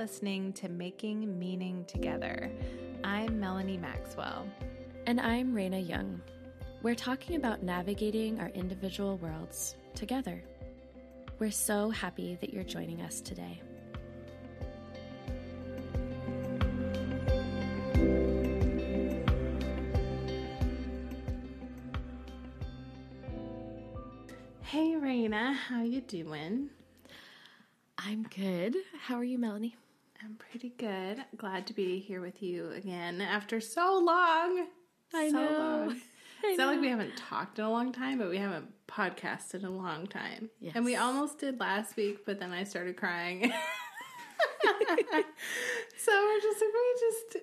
listening to Making Meaning Together. I'm Melanie Maxwell. And I'm Raina Young. We're talking about navigating our individual worlds together. We're so happy that you're joining us today. Hey Raina, how you doing? I'm good. How are you, Melanie? I'm pretty good. Glad to be here with you again after so long. I so know. long. I It's not like we haven't talked in a long time, but we haven't podcasted in a long time. Yes. And we almost did last week, but then I started crying. so we're just like, we just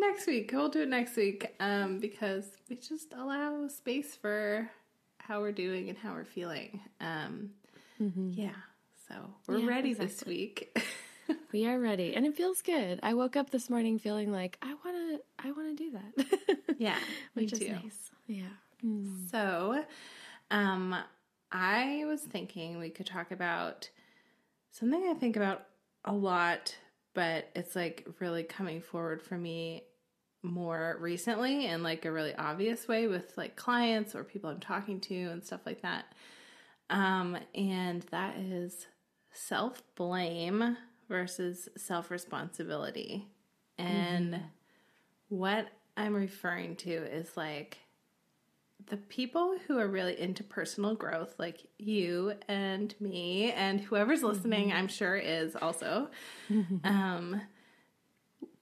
next week. We'll do it next week um, because we just allow space for how we're doing and how we're feeling. Um, Yeah. So we're Yeah, ready this week. We are ready, and it feels good. I woke up this morning feeling like I want to. I want to do that. yeah, me which is nice. Yeah. So, um, I was thinking we could talk about something I think about a lot, but it's like really coming forward for me more recently in like a really obvious way with like clients or people I'm talking to and stuff like that. Um, and that is self blame versus self responsibility. And what I'm referring to is like the people who are really into personal growth, like you and me, and whoever's listening, I'm sure is also. um,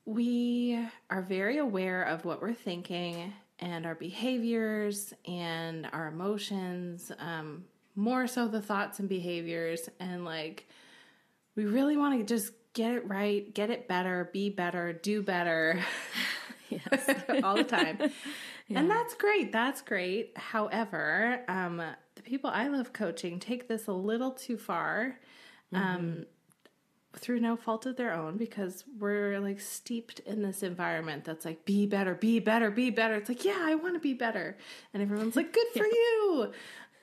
we are very aware of what we're thinking and our behaviors and our emotions, um, more so the thoughts and behaviors, and like we really want to just get it right, get it better, be better, do better. Yes. all the time. And that's great. That's great. However, um, the people I love coaching take this a little too far um, through no fault of their own because we're like steeped in this environment that's like, be better, be better, be better. It's like, yeah, I want to be better. And everyone's like, good for you.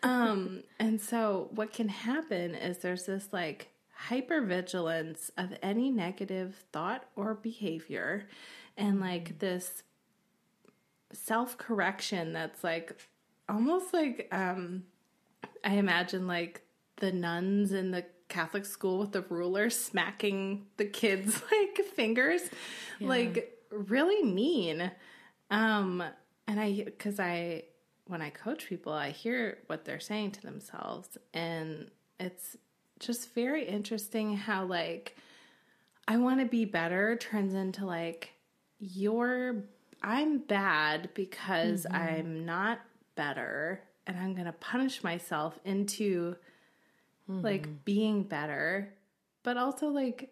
Um, and so what can happen is there's this like hypervigilance of any negative thought or behavior and like this self correction that's like almost like um I imagine like the nuns in the Catholic school with the ruler smacking the kids like fingers. Like really mean. Um and I cuz I when I coach people I hear what they're saying to themselves and it's just very interesting how like I want to be better turns into like you're I'm bad because I'm not better and I'm going to punish myself into like being better. But also like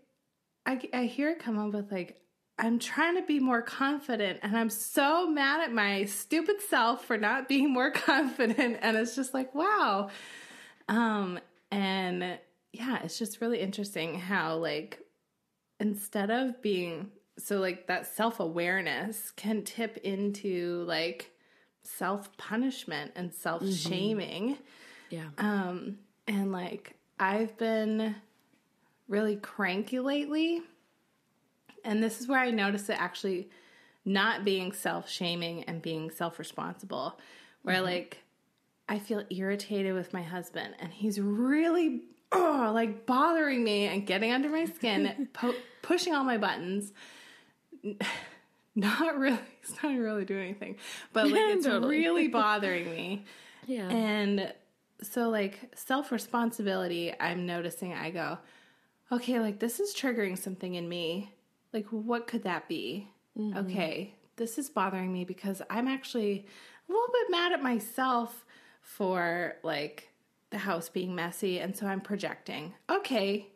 I I hear it come up with like I'm trying to be more confident and I'm so mad at my stupid self for not being more confident and it's just like wow. Um and yeah, it's just really interesting how like instead of being so like that self-awareness can tip into like self-punishment and self-shaming. Yeah. um and like i've been really cranky lately and this is where i notice it actually not being self-shaming and being self-responsible where like i feel irritated with my husband and he's really oh, like bothering me and getting under my skin po- pushing all my buttons not really it's not really doing anything but like it's Totally. really bothering me yeah. and so, like, self responsibility, I'm noticing I go, okay, like, this is triggering something in me. Like, what could that be? Mm-hmm. Okay, this is bothering me because I'm actually a little bit mad at myself for, like, the house being messy. And so I'm projecting, okay,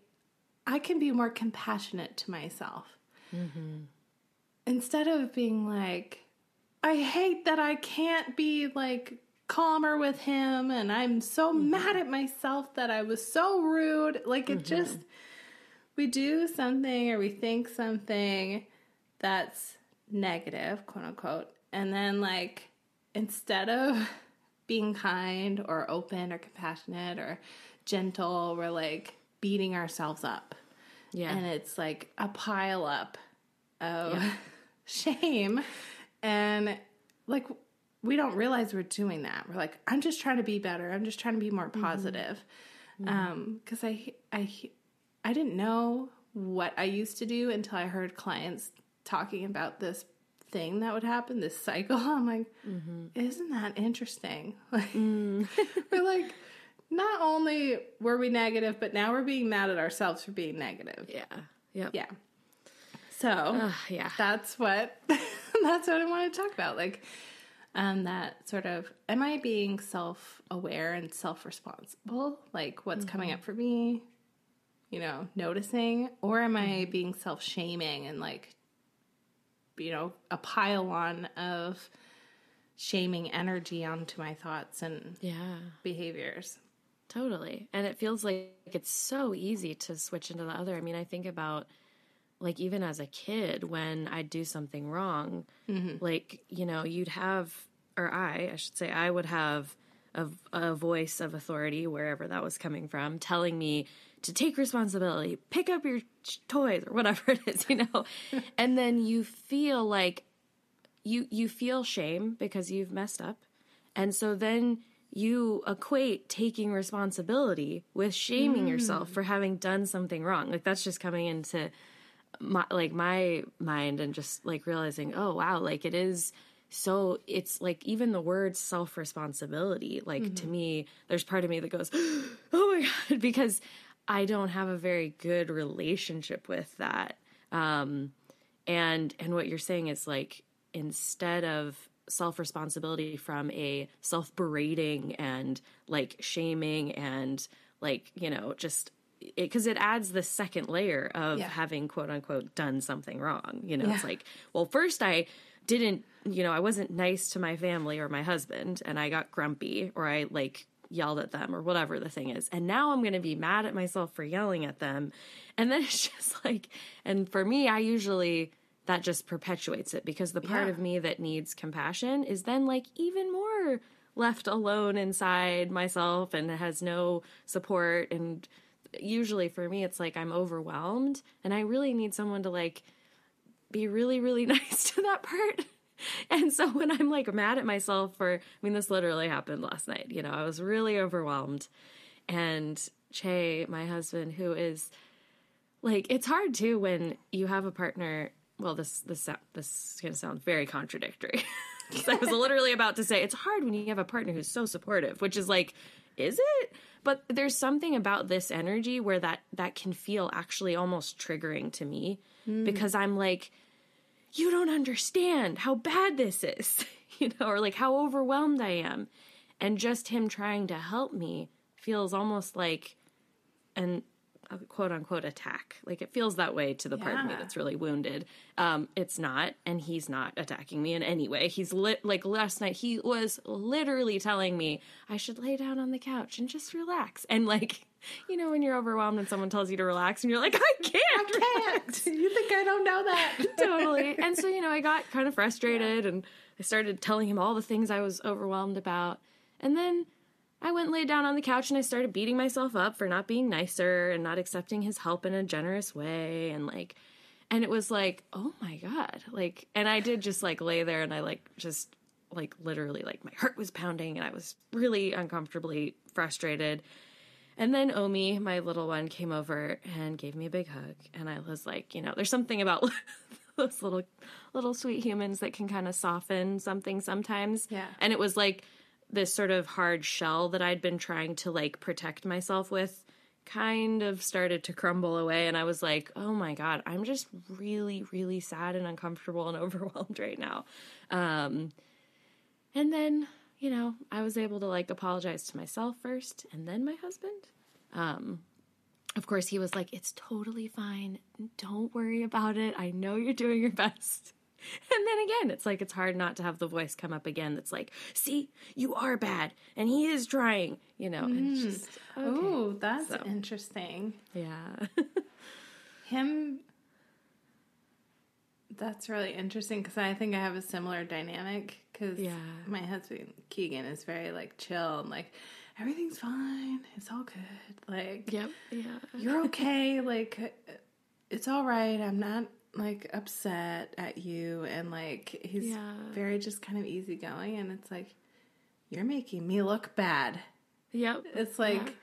I can be more compassionate to myself. Mm-hmm. Instead of being like, I hate that I can't be like calmer with him and I'm so mm-hmm. mad at myself that I was so rude. Like it mm-hmm. just we do something or we think something that's negative, quote unquote, and then like instead of being kind or open or compassionate or gentle, we're like beating ourselves up. Yeah. And it's like a pile up of shame. And like, we don't realize we're doing that. We're like, I'm just trying to be better. I'm just trying to be more positive. Um, cause I, I, I didn't know what I used to do until I heard clients talking about this thing that would happen, this cycle. I'm like, mm-hmm. isn't that interesting? Like, mm. we're like, not only were we negative, but now we're being mad at ourselves for being negative. Yeah. Yep. Yeah. So Ugh, yeah. that's what that's what I want to talk about. Like um that sort of am I being self aware and self responsible? Like what's mm-hmm. coming up for me, you know, noticing, or am I mm-hmm. being self shaming and like you know, a pile on of shaming energy onto my thoughts and Yeah. behaviors. Totally. And it feels like it's so easy to switch into the other. I mean, I think about like even as a kid when I'd do something wrong, mm-hmm. like, you know, you'd have, or I, I should say, I would have a, a voice of authority, wherever that was coming from, telling me to take responsibility, pick up your ch- toys or whatever it is, you know? and then you feel like you you feel shame because you've messed up. And so then you equate taking responsibility with shaming mm. yourself for having done something wrong. Like that's just coming into my like my mind and just like realizing oh wow like it is so it's like even the word self responsibility like to mm-hmm. me there's part of me that goes oh my god because i don't have a very good relationship with that. Um and and what you're saying is like instead of self responsibility from a self berating and like shaming and like you know just because it, adds the second layer of Yeah. having quote unquote done something wrong. You know it's like well first i didn't you know i wasn't nice to my family or my husband and i got grumpy or i like yelled at them or whatever the thing is and now i'm going to be mad at myself for yelling at them and then it's just like and for me i usually that just perpetuates it because the part Yeah. of me that needs compassion is then like even more left alone inside myself and has no support and usually for me it's like I'm overwhelmed and I really need someone to like be really really nice to that part. And so when I'm like mad at myself for I mean this literally happened last night, you know, I was really overwhelmed. And Che, my husband who is like it's hard too when you have a partner well this this this is going to sound very contradictory. i was literally about to say it's hard when you have a partner who's so supportive which is like is it? But there's something about this energy where that that can feel actually almost triggering to me hmm. because i'm like you don't understand how bad this is you know or like how overwhelmed i am and just him trying to help me feels almost like an a quote unquote attack. Like it feels that way to the part of me that's really wounded. Um, it's not, and he's not attacking me in any way. He's lit like last night. He was literally telling me I should lay down on the couch and just relax. And like, you know, when you're overwhelmed and someone tells you to relax, and you're like, I can't. relax." you think I don't know that? totally. And so, you know, I got kind of frustrated and I started telling him all the things I was overwhelmed about. And then I went and laid down on the couch and I started beating myself up for not being nicer and not accepting his help in a generous way. And like, and it was like, oh my God. Like, and I did just like lay there and I like just like literally like my heart was pounding and I was really uncomfortably frustrated. And then Omi, my little one, came over and gave me a big hug. And I was like, you know, there's something about those little, little sweet humans that can kind of soften something sometimes. Yeah. And it was like this sort of hard shell that I'd been trying to like protect myself with kind of started to crumble away. And I was like, oh my God, I'm just really, really sad and uncomfortable and overwhelmed right now. Um, and then, you know, I was able to like apologize to myself first and then my husband. Um, of course, he was like, It's totally fine. Don't worry about it. I know you're doing your best. And then again, it's like it's hard not to have the voice come up again that's like, See, you are bad and he is trying, you know, and it's just, okay. Oh, that's So. interesting. yeah. Him. That's really interesting because I think I have a similar dynamic because Yeah. my husband Keegan is very like chill and like everything's fine, it's all good. Like yep. Yeah. you're okay. like it's all right. I'm not like upset at you. And like, he's Yeah. very just kind of easygoing. And it's like, you're making me look bad. Yep. It's like,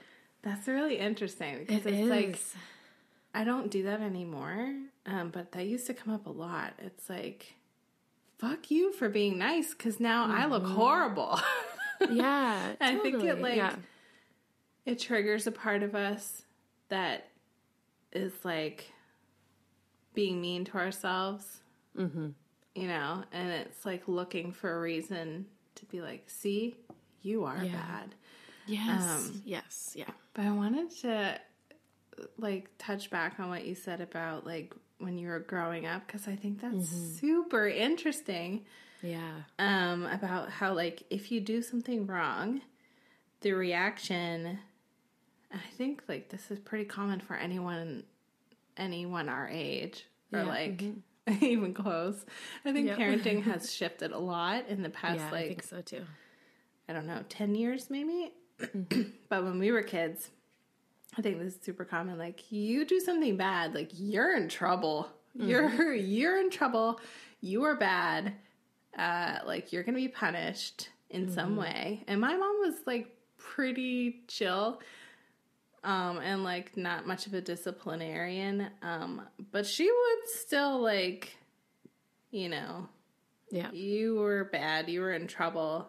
that's really interesting because It it's like. I don't do that anymore. Um, but that used to come up a lot. It's like, fuck you for being nice because now I look horrible. yeah. I think it, like, yeah. it triggers a part of us that is like being mean to ourselves. Mm-hmm. You know, and it's like looking for a reason to be like, see, you are Yeah. bad. Yes. um, yes. Yeah. But I wanted to like touch back on what you said about like when you were growing up because I think that's super interesting Yeah. um about how like if you do something wrong the reaction I think like this is pretty common for anyone anyone our age or Yeah, like even close. I think Yep. parenting has shifted a lot in the past Yeah. I like think so too. I don't know, 10 years maybe. Mm-hmm. but when we were kids, I think this is super common. Like, you do something bad, like, you're in trouble. Mm-hmm. You're you're in trouble. You are bad. Uh, like, you're going to be punished in Mm-hmm. some way. And my mom was, like, pretty chill um, and, like, not much of a disciplinarian. Um, but she would still, like, you know, Yeah. you were bad, you were in trouble.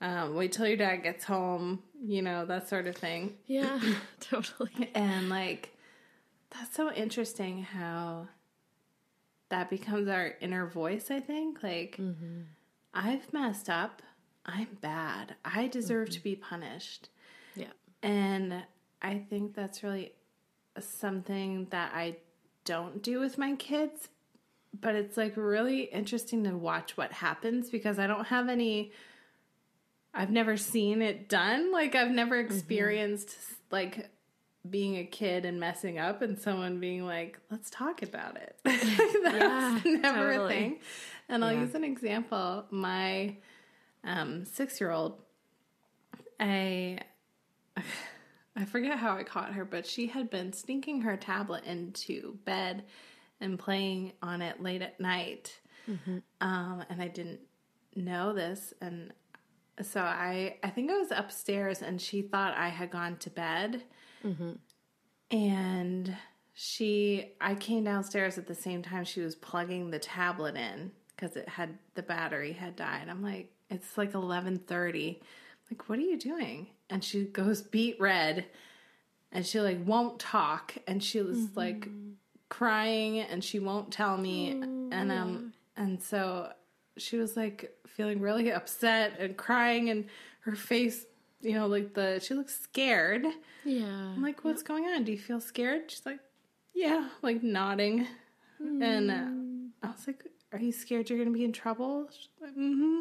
Um, wait till your dad gets home, you know, that sort of thing. Yeah. totally. And like, that's so interesting how that becomes our inner voice, I think. Like, mm-hmm. I've messed up. I'm bad. I deserve to mm-hmm. be punished. Yeah. And I think that's really something that I don't do with my kids. But it's like really interesting to watch what happens because I don't have any. I've never seen it done. Like, I've never experienced like being a kid and messing up and someone being like, let's talk about it. That's Yeah, never a thing. And I'll use an example. My um, six year old, I I forget how I caught her, but she had been sneaking her tablet into bed and playing on it late at night. Um, and I didn't know this. And so I, I think I was upstairs and she thought I had gone to bed. And she, I came downstairs at the same time she was plugging the tablet in because it had, the battery had died. I'm like, it's like 1130. Like, what are you doing? And she goes beet red and she like won't talk and she was like crying and she won't tell me and um and so she was like feeling really upset and crying and her face you know like the she looks scared. Yeah. i'm like what's going on? Do you feel scared? She's like yeah like nodding. And uh, i was like are you scared you're gonna be in trouble? She's like mm-hmm.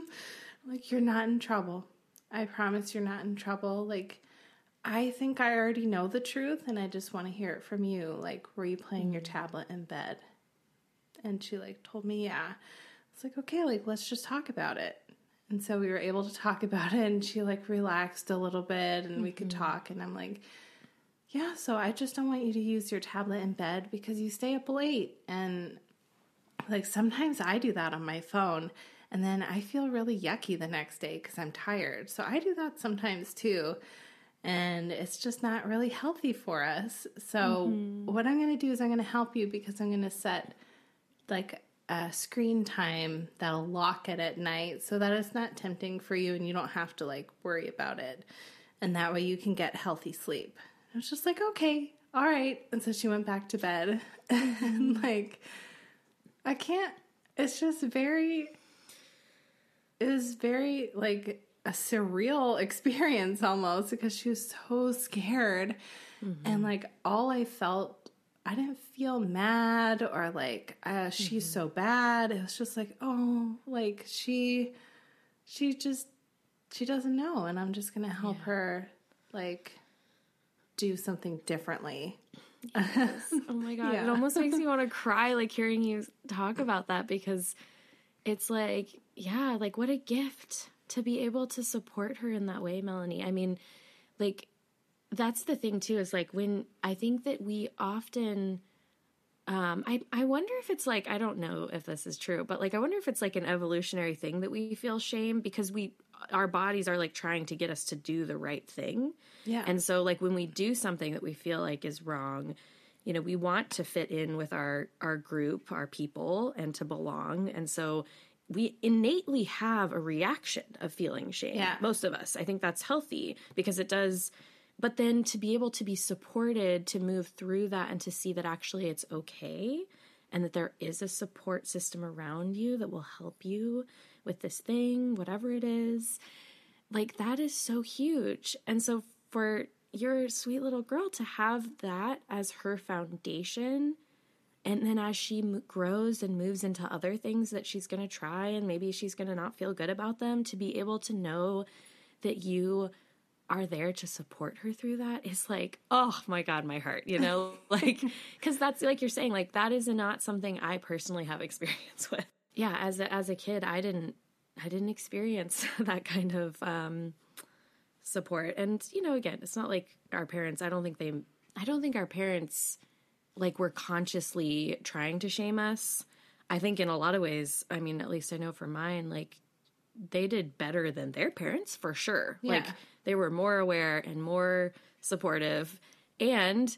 I'm like you're not in trouble. I promise you're not in trouble. Like I think I already know the truth and I just want to hear it from you. Like, were you playing your tablet in bed? And she like told me, yeah. It's like, okay, like let's just talk about it. And so we were able to talk about it and she like relaxed a little bit and we could mm-hmm. talk and I'm like, yeah, so I just don't want you to use your tablet in bed because you stay up late and like sometimes I do that on my phone and then I feel really yucky the next day because I'm tired. So I do that sometimes too. And it's just not really healthy for us. So, mm-hmm. what I'm going to do is I'm going to help you because I'm going to set like a screen time that'll lock it at night so that it's not tempting for you and you don't have to like worry about it. And that way you can get healthy sleep. I was just like, okay, all right. And so she went back to bed. and like, I can't, it's just very, it was very like a surreal experience almost because she was so scared. Mm-hmm. And like, all I felt, I didn't feel mad or like, uh, she's so bad. It was just like, oh, like she, she just, she doesn't know. And I'm just going to help her like do something differently. Oh my god, it almost makes me want to cry like hearing you talk about that because it's like, yeah, like what a gift to be able to support her in that way, Melanie. I mean, like that's the thing too is like when I think that we often um, I, I wonder if it's like I don't know if this is true, but like I wonder if it's like an evolutionary thing that we feel shame because we our bodies are like trying to get us to do the right thing. Yeah. And so like when we do something that we feel like is wrong, you know, we want to fit in with our our group, our people and to belong. And so we innately have a reaction of feeling shame. Yeah. Most of us. I think that's healthy because it does but then to be able to be supported to move through that and to see that actually it's okay and that there is a support system around you that will help you with this thing, whatever it is. Like that is so huge. And so for your sweet little girl to have that as her foundation and then as she grows and moves into other things that she's going to try and maybe she's going to not feel good about them to be able to know that you are there to support her through that is like oh my god my heart you know? Like because that's like you're saying like that is not something i personally have experience with. Yeah as a, as a kid i didn't i didn't experience that kind of um support. And you know again it's not like our parents i don't think they i don't think our parents like were consciously trying to shame us. I think in a lot of ways i mean at least i know for mine like they did better than their parents for sure. Like Yeah. They were more aware and more supportive. And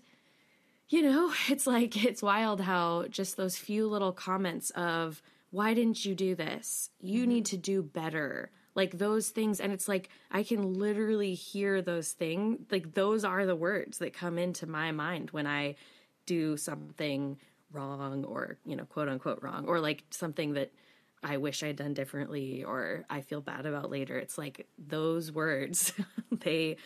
you know it's like it's wild how just those few little comments of why didn't you do this? You need mm-hmm. to do better. Like those things and it's like i can literally hear those things like those are the words that come into my mind when i do something wrong or you know quote unquote wrong or like something that I wish I'd done differently or I feel bad about later. It's like those words, they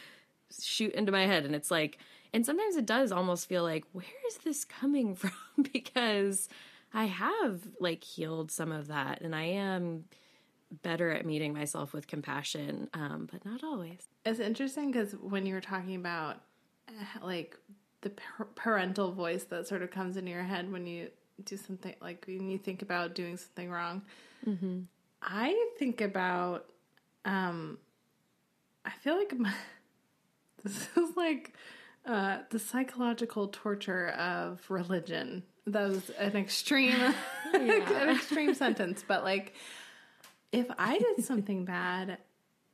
shoot into my head. And it's like, and sometimes it does almost feel like, where is this coming from? because I have like healed some of that and I am better at meeting myself with compassion, um, but not always. It's interesting because when you were talking about uh, like the parental voice that sort of comes into your head when you do something like when you think about doing something wrong, I think about, um, I feel like my, this is like uh, the psychological torture of religion. That was an extreme, an extreme sentence, but like if I did something bad,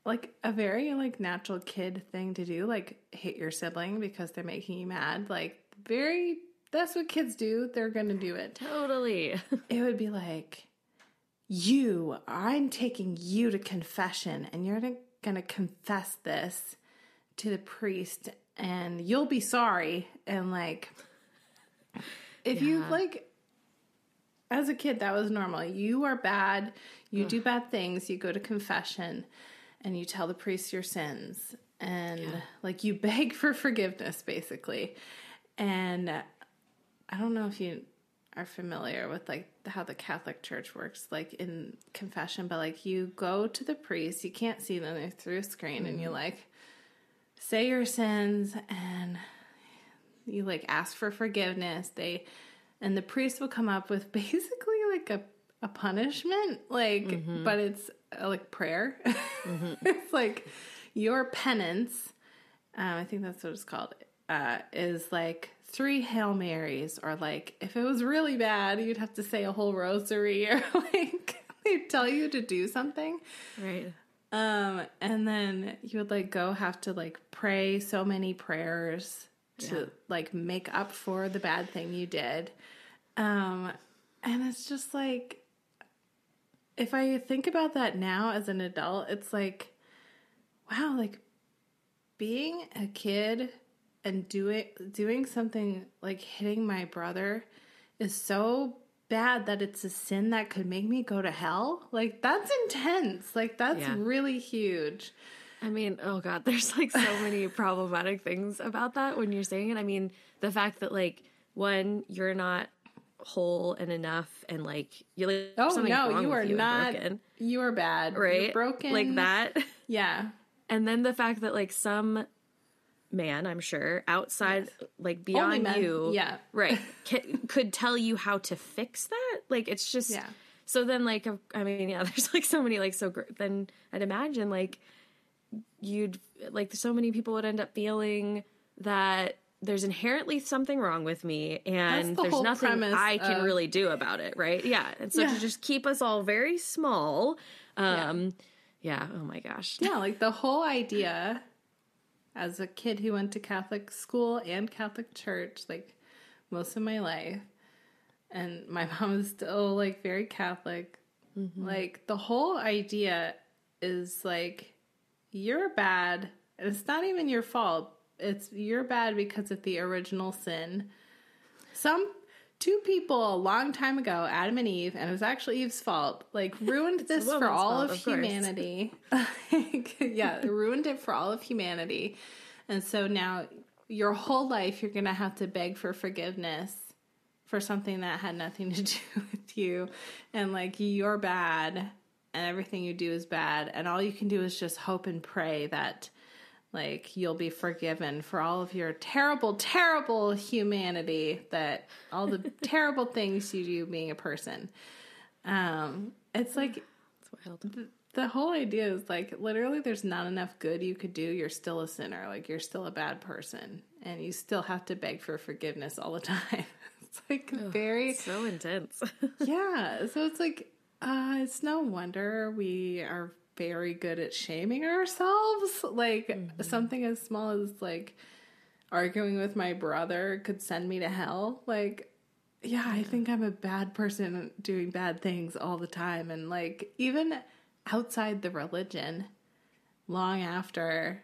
like a very like natural kid thing to do, like hit your sibling because they're making you mad, like very that's what kids do. They're gonna do it. Totally. It would be like, you, I'm taking you to confession, and you're gonna- gonna confess this to the priest, and you'll be sorry. And like, if you like, as a kid, that was normal. You are bad. You do bad things. You go to confession, and you tell the priest your sins, and like you beg for forgiveness, basically. And I don't know if you are familiar with like how the Catholic Church works, like in confession, but like you go to the priest, you can't see them they're through a screen, and you like say your sins and you like ask for forgiveness. They and the priest will come up with basically like a a punishment, like but it's uh, like prayer. it's like your penance. Um, I think that's what it's called. Uh, is like three Hail Marys, or like if it was really bad, you'd have to say a whole rosary, or like they tell you to do something. right. Um, and then you would like go have to like pray so many prayers to like make up for the bad thing you did. Um, and it's just like if I think about that now as an adult, it's like wow, like being a kid and doing doing something like hitting my brother is so bad that it's a sin that could make me go to hell. Like that's intense. Like that's Yeah. really huge. I mean, oh god, there's like so many problematic things about that when you're saying it. I mean, the fact that like one, you're not whole and enough, and like you're like Oh no, you are you not. broken, You are bad. right? You're broken. like that, Yeah. and then the fact that like some man, I'm sure, outside, like beyond you, Yeah. right, ca- could tell you how to fix that. Like it's just Yeah. So then, like, I mean, yeah, there's like so many, like, so gr- then I'd imagine, like, you'd, like, so many people would end up feeling that there's inherently something wrong with me and the there's nothing I can of- really do about it, right? Yeah. And so Yeah. to just keep us all very small, um yeah, oh my gosh. Yeah, like the whole idea as a kid who went to Catholic school and Catholic church, like most of my life, and my mom is still like very Catholic. Mm-hmm. Like the whole idea is like you're bad, and it's not even your fault. It's you're bad because of the original sin. Some two people a long time ago, Adam and Eve, and it was actually Eve's fault, like ruined this for all fault, of of humanity. Like, yeah, ruined it for all of humanity. And so now your whole life you're going to have to beg for forgiveness for something that had nothing to do with you and like you're bad and everything you do is bad and all you can do is just hope and pray that like you'll be forgiven for all of your terrible terrible humanity that all the terrible things you do being a person. Um it's like It's wild. the whole idea is like literally there's not enough good you could do. You're still a sinner. Like you're still a bad person. And you still have to beg for forgiveness all the time. It's like very So intense. yeah. So it's like uh it's no wonder we are very good at shaming ourselves like mm-hmm. something as small as like arguing with my brother could send me to hell like yeah, I think I'm a bad person doing bad things all the time. And like, even outside the religion, long after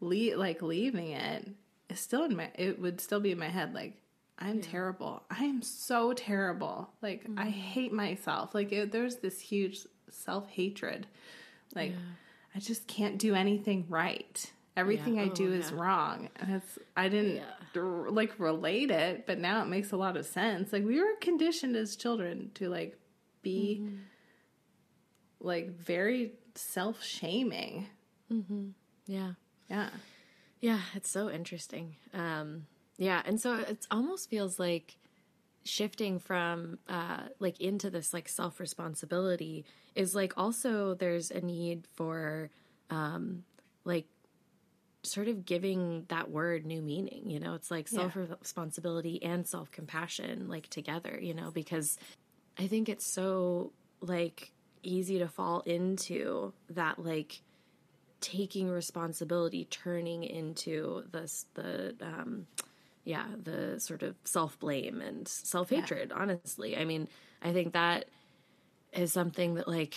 le- like leaving it, it's still in my, it would still be in my head. Like, I'm terrible. I am so terrible. Like, I mm-hmm. hate myself. Like, it, there's this huge self hatred. Like, I just can't do anything right. Everything I Oh, do is wrong. And it's, I didn't Yeah. like relate it, but now it makes a lot of sense. Like, we were conditioned as children to like be Mm-hmm. like very self shaming. yeah. Yeah. Yeah, it's so interesting. Um, yeah, and so it almost feels like shifting from uh, like into this like self responsibility is like also there's a need for um, like sort of giving that word new meaning. You know, it's like self responsibility and self compassion like together. You know, because I think it's so like easy to fall into that like taking responsibility turning into this the um yeah the sort of self-blame and self-hatred honestly. I mean i think that is something that like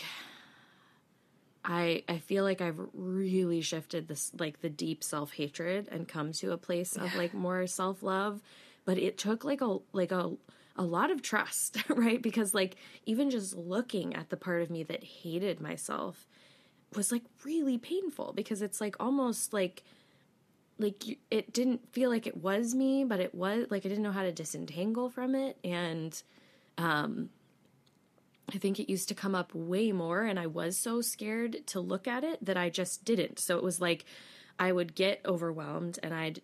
i i feel like i've really shifted this like the deep self-hatred and come to a place of like more self-love. But it took like a like a a lot of trust right? Because like even just looking at the part of me that hated myself was like really painful because it's like almost like like it didn't feel like it was me but it was like i didn't know how to disentangle from it and um i think it used to come up way more and i was so scared to look at it that i just didn't so it was like i would get overwhelmed and i'd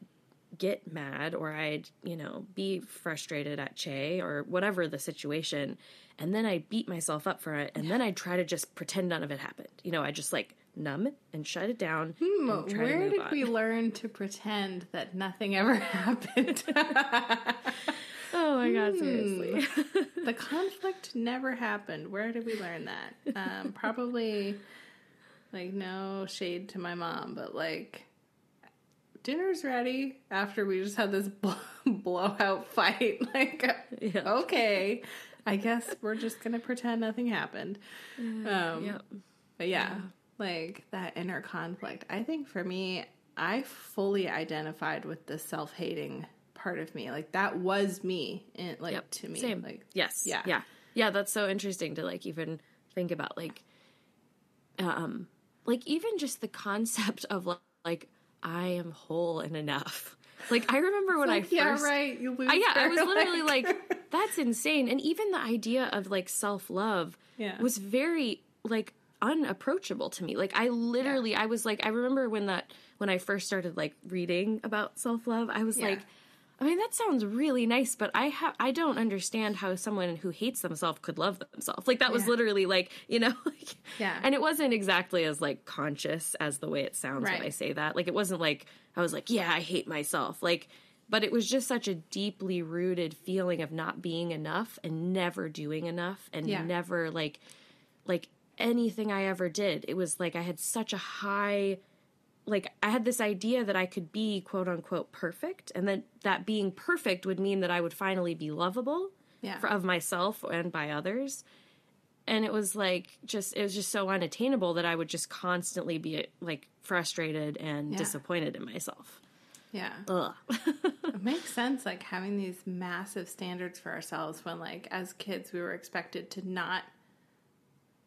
get mad or I'd, you know, be frustrated at Che or whatever the situation. And then I'd beat myself up for it. And then I'd try to just pretend none of it happened. You know, I just like numb it and shut it down. Hmm, and try to where did on. we learn to pretend that nothing ever happened? Oh my God, Hmm. seriously. the conflict never happened. Where did we learn that? Um, probably, like, no shade to my mom, but like, dinner's ready after we just had this bl- blowout fight. Like, Yeah. okay, I guess we're just gonna pretend nothing happened. Um, yep. But yeah, like that inner conflict. I think for me, I fully identified with the self hating part of me. Like that was me, in, like Yep. to me. Same. Like yes. yeah. Yeah. Yeah. That's so interesting to like even think about like, um, like even just the concept of like, like I am whole and enough. Like I remember when like, I first, yeah, right. You lose. I, yeah, I was literally like, that's insane. And even the idea of like self love Yeah. was very like unapproachable to me. Like I literally, I was like, I remember when that when I first started like reading about self love, I was Yeah. like. I mean that sounds really nice, but I have I don't understand how someone who hates themselves could love themselves. Like that was Yeah. literally like you know, like, Yeah. And it wasn't exactly as like conscious as the way it sounds Right. when I say that. Like it wasn't like I was like, yeah, I hate myself. Like but it was just such a deeply rooted feeling of not being enough and never doing enough and Yeah. never like like anything I ever did. It was like I had such a high like I had this idea that I could be quote unquote perfect and that that being perfect would mean that I would finally be lovable Yeah. for, of myself and by others. And it was like just it was just so unattainable that I would just constantly be like frustrated and Yeah. disappointed in myself. Yeah. Ugh. It makes sense, like having these massive standards for ourselves when, like, as kids, we were expected to not,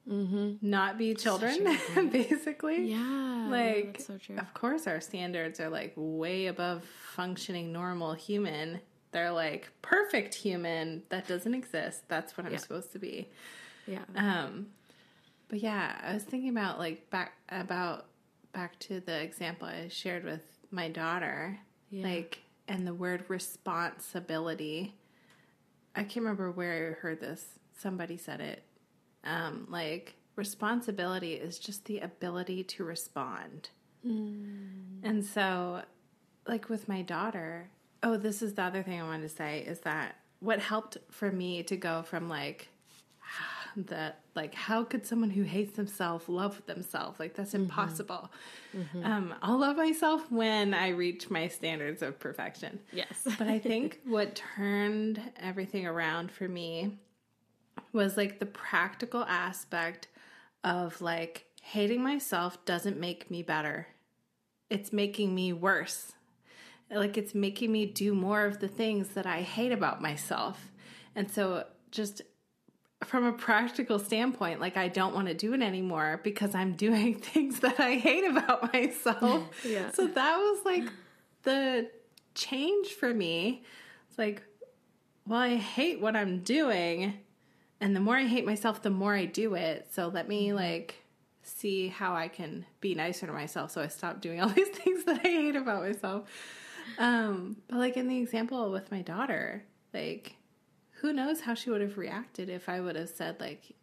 not be children, basically. yeah. Like, so true. of course, our standards are like way above functioning normal human. They're like perfect human that doesn't exist. That's what I'm Yeah. supposed to be. Yeah. Um, but yeah, I was thinking about like back about back to the example I shared with my daughter, Yeah. like, and the word responsibility. I can't remember where I heard this. Somebody said it. Um, like responsibility is just the ability to respond. And so, like with my daughter, oh, this is the other thing I wanted to say is that what helped for me to go from like that, like, how could someone who hates themselves love themselves? Like, that's impossible. Um, I'll love myself when I reach my standards of perfection. yes. But I think what turned everything around for me was like the practical aspect of like hating myself doesn't make me better. It's making me worse. Like it's making me do more of the things that I hate about myself. And so just from a practical standpoint, like I don't want to do it anymore because I'm doing things that I hate about myself. Yeah. So that was like the change for me. It's like, well, I hate what I'm doing. And the more I hate myself, the more I do it. So let me like see how I can be nicer to myself. So I stop doing all these things that I hate about myself. Um, but like in the example with my daughter, like who knows how she would have reacted if I would have said like,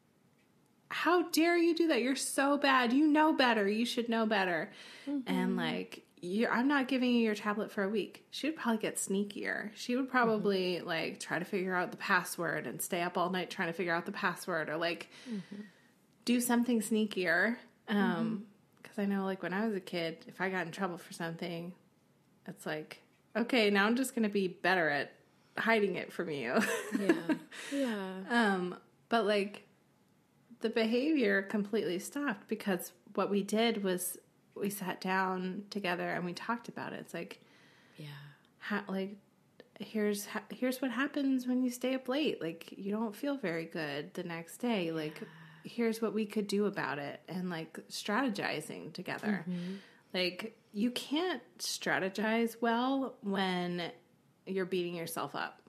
"How dare you do that? You're so bad. You know better. You should know better." And like, I'm not giving you your tablet for a week. She would probably get sneakier. She would probably like try to figure out the password and stay up all night trying to figure out the password or like do something sneakier. Um, because I know like when I was a kid, if I got in trouble for something, it's like, okay, now I'm just going to be better at hiding it from you. yeah. Yeah. um, but like the behavior completely stopped because what we did was we sat down together and we talked about it. It's like, Yeah. ha- like here's ha- here's what happens when you stay up late. Like you don't feel very good the next day. Like here's what we could do about it and like strategizing together. Mm-hmm. Like you can't strategize well when you're beating yourself up.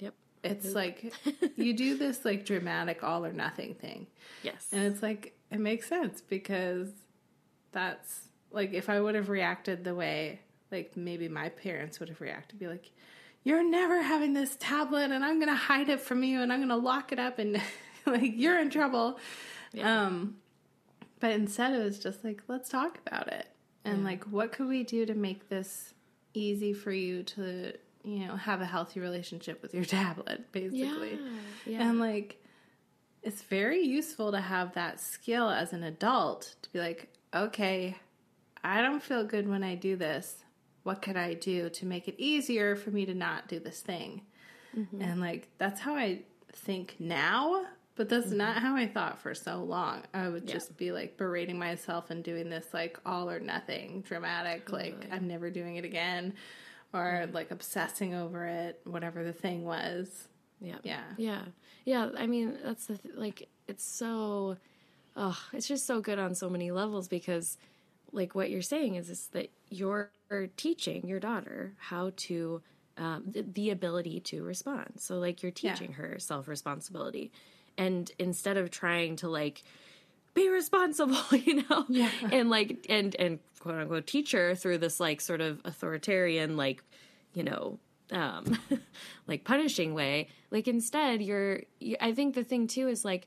Yep. It's like you do this like dramatic all or nothing thing. Yes. And it's like it makes sense because that's like if I would have reacted the way like maybe my parents would have reacted, be like, You're never having this tablet and I'm gonna hide it from you and I'm gonna lock it up and like you're in trouble. Um but instead it was just like, let's talk about it. And like what could we do to make this easy for you to, you know, have a healthy relationship with your tablet, basically. yeah. And like, it's very useful to have that skill as an adult to be like, okay, I don't feel good when I do this. What could I do to make it easier for me to not do this thing? Mm-hmm. And like, that's how I think now, but that's mm-hmm. not how I thought for so long. I would just be like berating myself and doing this like all or nothing dramatic, like, I'm never doing it again, or like obsessing over it, whatever the thing was. yeah. Yeah. Yeah. Yeah. I mean, that's the th- like, it's so, oh, it's just so good on so many levels because, like, what you're saying is, is that you're teaching your daughter how to, um, the, the ability to respond. So, like, you're Yeah. teaching her self responsibility. And instead of trying to, like, be responsible, you know, Yeah. and like, and, and quote unquote teacher through this, like, sort of authoritarian, like, you know, um like punishing way like instead you're you, i think the thing too is like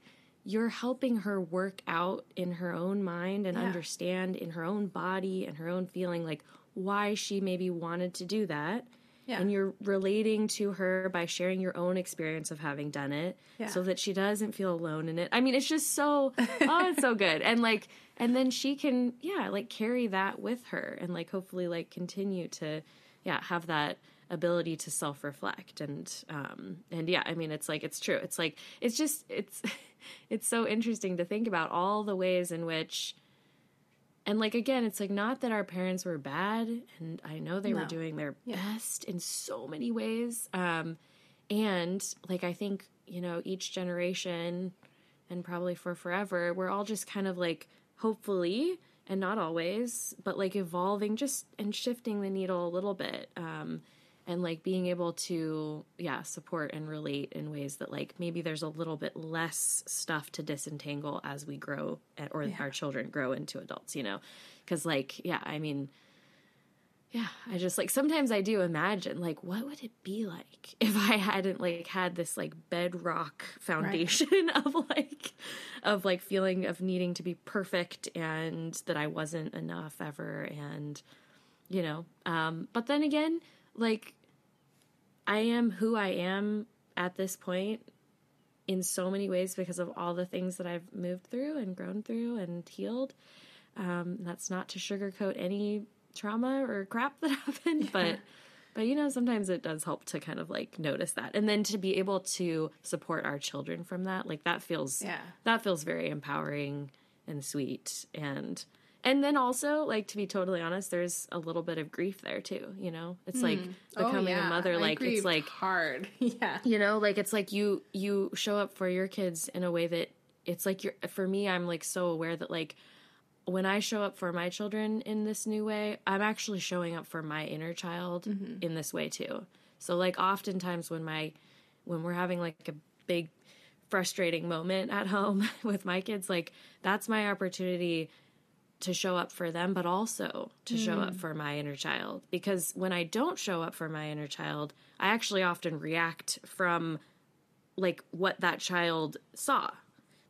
you're helping her work out in her own mind and Yeah. understand in her own body and her own feeling like why she maybe wanted to do that Yeah. And you're relating to her by sharing your own experience of having done it Yeah. so that she doesn't feel alone in it. I mean, it's just so, oh, it's so good. And like, and then she can, yeah, like carry that with her and like hopefully like continue to, yeah, have that ability to self reflect. And, um, and yeah, I mean, it's like, it's true. It's like, it's just, it's, it's so interesting to think about all the ways in which, and like again, it's like not that our parents were bad, and I know they were doing their Yeah. best in so many ways. Um, and like I think you know each generation, and probably for forever, we're all just kind of like hopefully, and not always, but like evolving just and shifting the needle a little bit. Um, and like being able to yeah support and relate in ways that like maybe there's a little bit less stuff to disentangle as we grow or our children grow into adults you know? Because like yeah i mean yeah i just like sometimes i do imagine like what would it be like if i hadn't like had this like bedrock foundation of like of like feeling of needing to be perfect and that i wasn't enough ever and you know um but then again like i am who i am at this point in so many ways because of all the things that i've moved through and grown through and healed. Um that's not to sugarcoat any trauma or crap that happened but but you know sometimes it does help to kind of like notice that. And then to be able to support our children from that like that feels Yeah. that feels very empowering and sweet and and then also like to be totally honest there's a little bit of grief there too you know it's like hmm. oh, becoming Oh, yeah. a mother like it's like hard. yeah. you know like it's like you you show up for your kids in a way that it's like you're for me i'm like so aware that like when i show up for my children in this new way i'm actually showing up for my inner child mm-hmm. in this way too so like oftentimes when my when we're having like a big frustrating moment at home with my kids like that's my opportunity to show up for them, but also to show up hmm. for my inner child. Because when I don't show up for my inner child, I actually often react from like what that child saw.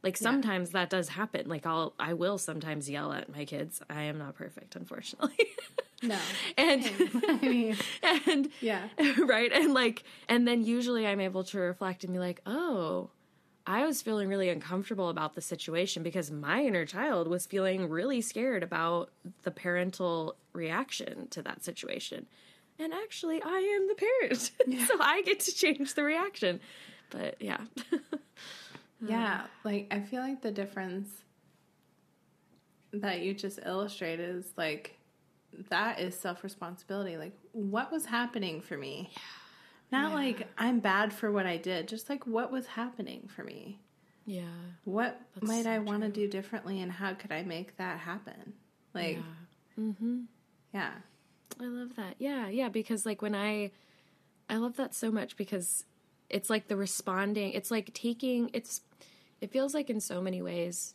Like sometimes that does happen. Like I'll I will sometimes yell at my kids. I am not perfect, unfortunately. No. and I mean, and yeah. right and like and then usually i'm able to reflect and be like oh i was feeling really uncomfortable about the situation because my inner child was feeling really scared about the parental reaction to that situation. And actually i am the parent so i get to change the reaction. But yeah. Yeah, like I feel like the difference that you just illustrated is like that is self responsibility. Like, what was happening for me? Not like I'm bad for what I did, just like what was happening for me. yeah What might I want to do differently, and how could I make that happen? Like, yeah, I love that. Yeah, yeah, because like when I I love that so much because it's like the responding, it's like taking it's it feels like in so many ways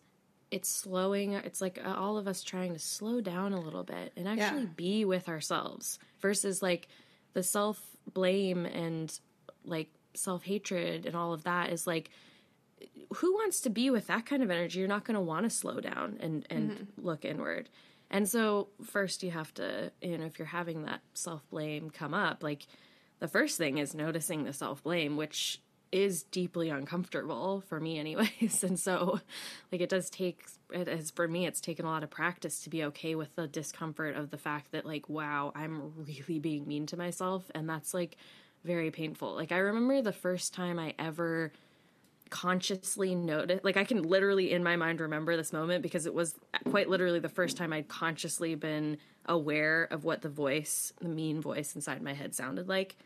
it's slowing it's like uh, all of us trying to slow down a little bit and actually Yeah. be with ourselves versus like the self blame and like self hatred and all of that is like who wants to be with that kind of energy? You're not going to want to slow down and and mm-hmm. look inward. And so first you have to you know if you're having that self blame come up like the first thing is noticing the self blame which is deeply uncomfortable for me anyways. And so like it does take it has for me it's taken a lot of practice to be okay with the discomfort of the fact that like wow i'm really being mean to myself. And that's like very painful. Like i remember the first time i ever consciously notice like i can literally in my mind remember this moment because it was quite literally the first time i'd consciously been aware of what the voice the mean voice inside my head sounded like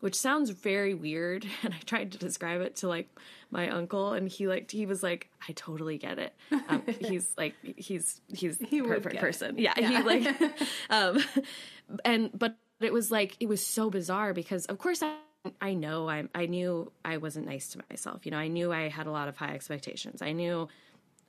which sounds very weird and i tried to describe it to like my uncle and he like he was like i totally get it um, he's like he's he's He the perfect person yeah, he like um and but it was like it was so bizarre because of course I I know I I knew I wasn't nice to myself. You know, I knew I had a lot of high expectations. I knew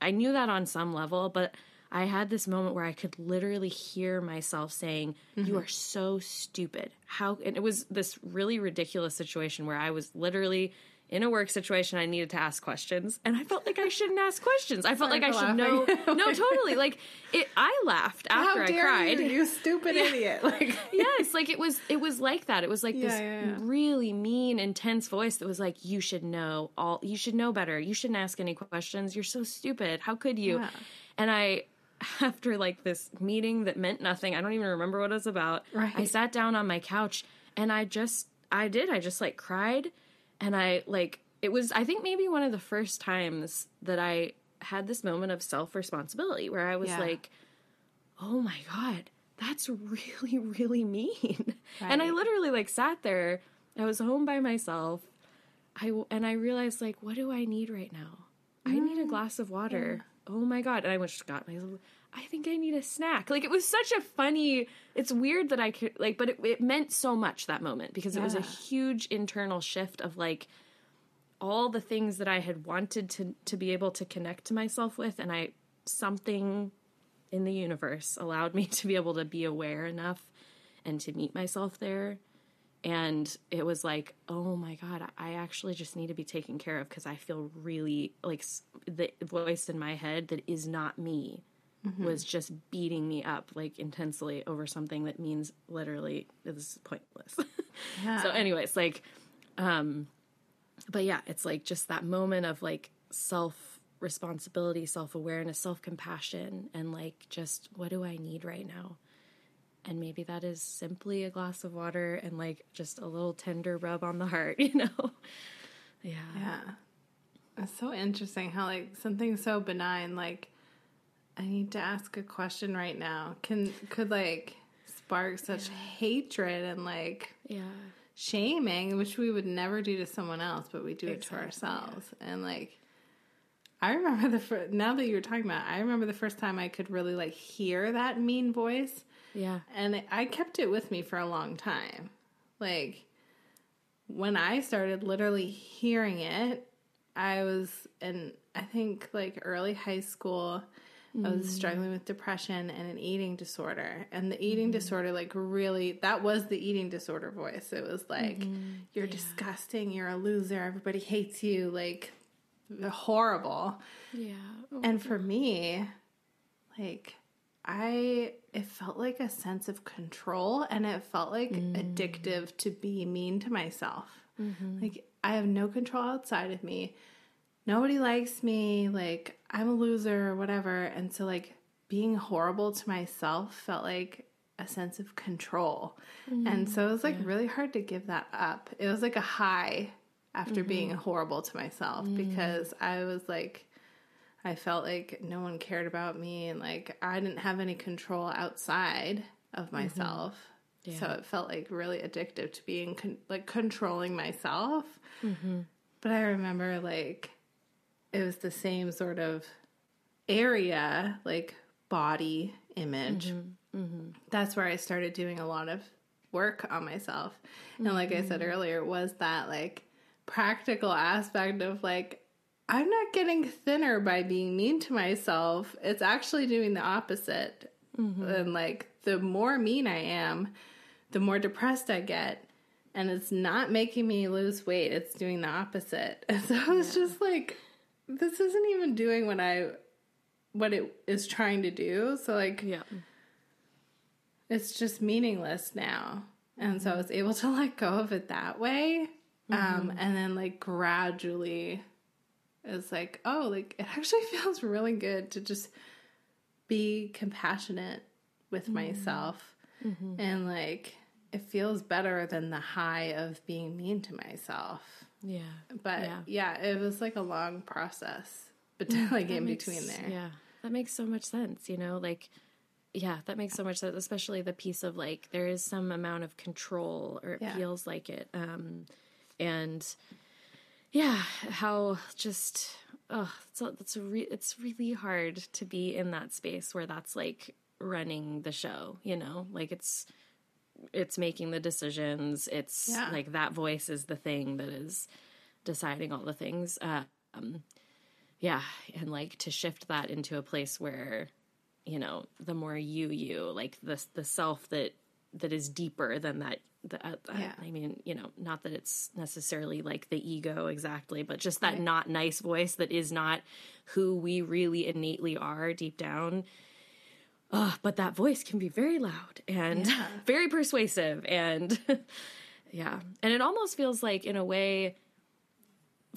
I knew that on some level, but I had this moment where I could literally hear myself saying, "You mm-hmm. are so stupid." How and it was this really ridiculous situation where I was literally in a work situation, I needed to ask questions, and I felt like I shouldn't ask questions. I felt Sorry like I should know. No, totally. Like it. I laughed after I cried. you, you stupid idiot! Like, yes, like it was. It was like that. It was like Yeah, this yeah, yeah. really mean, intense voice that was like, "You should know all. You should know better. You shouldn't ask any questions. You're so stupid. How could you?" Yeah. And I. After like this meeting that meant nothing, I don't even remember what it was about. Right. I sat down on my couch and I just, I did, I just like cried and I like it was I think maybe one of the first times that I had this moment of self responsibility where I was Yeah. like, "Oh my god, that's really really mean." And I literally like sat there. I was home by myself. I and I realized like, what do I need right now? I need a mm, glass of water. Oh my god! And I just got myself. I think I need a snack. Like it was such a funny. It's weird that I could like, but it, it meant so much that moment because it was a huge internal shift of like all the things that I had wanted to to be able to connect to myself with, and I something in the universe allowed me to be able to be aware enough and to meet myself there. And it was like, oh my God, I actually just need to be taken care of because I feel really like the voice in my head that is not me was just beating me up like intensely over something that means literally is pointless. Yeah. so, anyways, like, um, but yeah, it's like just that moment of like self responsibility, self awareness, self compassion, and like just what do I need right now? And maybe that is simply a glass of water and like just a little tender rub on the heart, you know? Yeah. Yeah. It's so interesting how like something so benign like I need to ask a question right now can could like spark such hatred and like Yeah. shaming which we would never do to someone else but we do it to Exactly, ourselves and like I remember the fir- now that you're talking about it, I remember the first time I could really like hear that mean voice Yeah. and I kept it with me for a long time. Like when I started literally hearing it, I was in I think like early high school. I was mm. struggling with depression and an eating disorder. And the eating mm. disorder like really that was the eating disorder voice. It was like mm-hmm. you're disgusting, you're a loser, everybody hates you, like horrible. Yeah. And oh. for me, like I it felt like a sense of control and it felt like addictive mm. to be mean to myself. Mm-hmm. Like I have no control outside of me. Nobody likes me, like I'm a loser or whatever. And so like being horrible to myself felt like a sense of control. And so it was like mm-hmm. really hard to give that up. It was like a high after mm-hmm. being horrible to myself mm. because I was like I felt like no one cared about me and like I didn't have any control outside of mm-hmm. myself. So it felt like really addictive to being con- like controlling myself. Mm-hmm. But I remember like it was the same sort of area, like body image. Mm-hmm. That's where I started doing a lot of work on myself. And like I said earlier, was that like practical aspect of like, I'm not getting thinner by being mean to myself. It's actually doing the opposite. Mm-hmm. And like, the more mean I am, the more depressed I get. And it's not making me lose weight, it's doing the opposite. And so I was just like, this isn't even doing what I what it is trying to do. So like Yeah. it's just meaningless now. And so mm-hmm. I was able to let go of it that way. Um, mm-hmm. and then like gradually it's like, oh, like it actually feels really good to just be compassionate with mm-hmm. myself. Mm-hmm. And like it feels better than the high of being mean to myself. Yeah. But Yeah. yeah, it was like a long process, mm, but like in makes- between there. Yeah, that makes so much sense. You know, like, yeah, that makes so much sense. Especially the piece of like there is some amount of control, or it Yeah. feels like it. Um, and yeah, how just oh, so that's a re- it's really hard to be in that space where that's like running the show. You know, like it's it's making the decisions. It's Yeah. like that voice is the thing that is deciding all the things. Uh, um, yeah, and like to shift that into a place where, you know, the more you you like the the self that that is deeper than that the, uh, Yeah. I mean, you know, not that it's necessarily like the ego exactly, but just that not nice voice that is not who we really innately are deep down. Uh, but that voice can be very loud and Yeah. very persuasive. And yeah. And it almost feels like, in a way,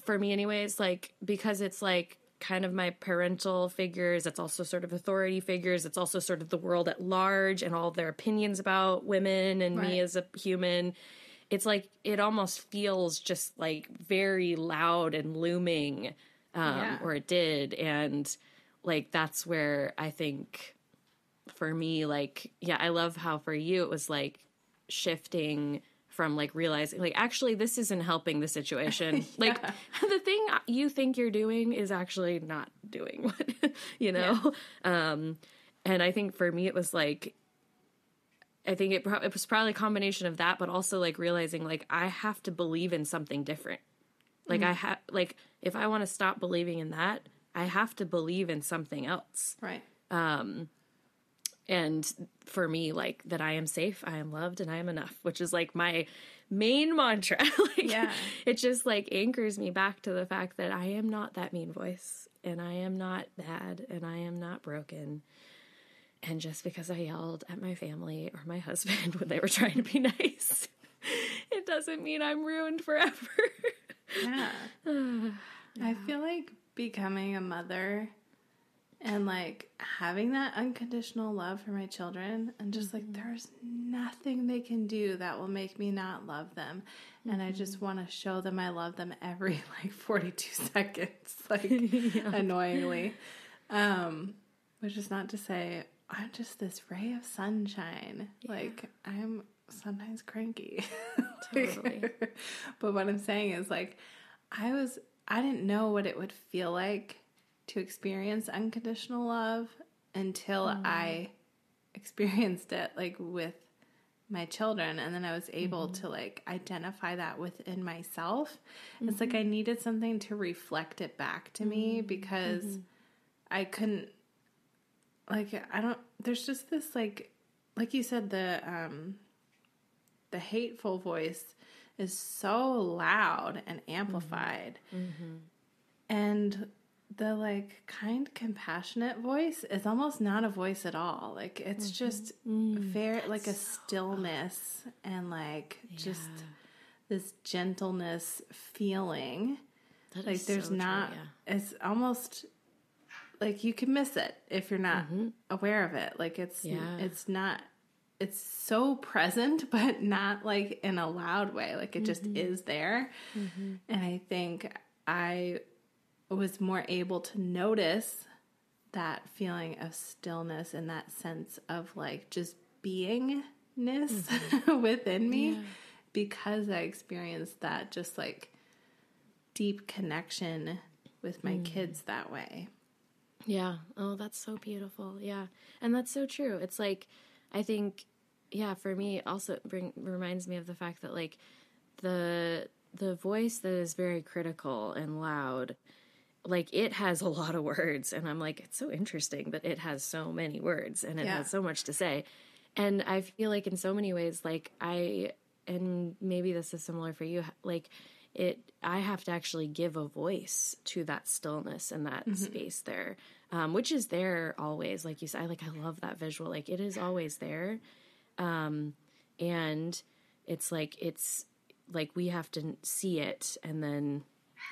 for me, anyways, like because it's like kind of my parental figures, it's also sort of authority figures, it's also sort of the world at large and all their opinions about women and Right. me as a human. It's like it almost feels just like very loud and looming, um, Yeah. or it did. And like that's where I think for me, like, yeah, I love how for you it was like shifting from like realizing like actually this isn't helping the situation. Like the thing you think you're doing is actually not doing what you know? Um and i think for me it was like i think it, pro- it was probably a combination of that but also like realizing like i have to believe in something different. Like i have like if i want to stop believing in that i have to believe in something else. Right. And for me like that i am safe i am loved and i am enough which is like my main mantra like Yeah. it just like anchors me back to the fact that i am not that mean voice and i am not bad and i am not broken and just because i yelled at my family or my husband when they were trying to be nice it doesn't mean i'm ruined forever Yeah. I feel like becoming a mother and like having that unconditional love for my children and just like there's nothing they can do that will make me not love them. And i just want to show them i love them every like 42 seconds like annoyingly. Um which is not to say i'm just this ray of sunshine. Like i'm sometimes cranky. Totally. but what i'm saying is like i was i didn't know what it would feel like to experience unconditional love until mm. I experienced it like with my children. And then I was able mm-hmm. to like identify that within myself. It's like mm-hmm. I needed something to reflect it back to me mm-hmm. because I couldn't like I don't there's just this like like you said the um the hateful voice is so loud and amplified. And the like kind compassionate voice is almost not a voice at all. Like it's mm-hmm. just mm. very like a stillness and like just this gentleness feeling. That Like is there's so true, not yeah. it's almost like you can miss it if you're not mm-hmm. aware of it. Like it's Yeah. it's not it's so present but not like in a loud way. Like it just mm-hmm. is there. And I think I was more able to notice that feeling of stillness and that sense of like just beingness mm-hmm. within me because I experienced that just like deep connection with my mm. kids that way. Yeah. Oh, that's so beautiful. Yeah. And that's so true. It's like I think yeah, for me also bring reminds me of the fact that like the the voice that is very critical and loud like it has a lot of words and I'm like it's so interesting that it has so many words and it Yeah. has so much to say. And I feel like in so many ways like I and maybe this is similar for you like it i have to actually give a voice to that stillness and that space there um, which is there always like you said I, like i love that visual like it is always there um, and it's like it's like we have to see it and then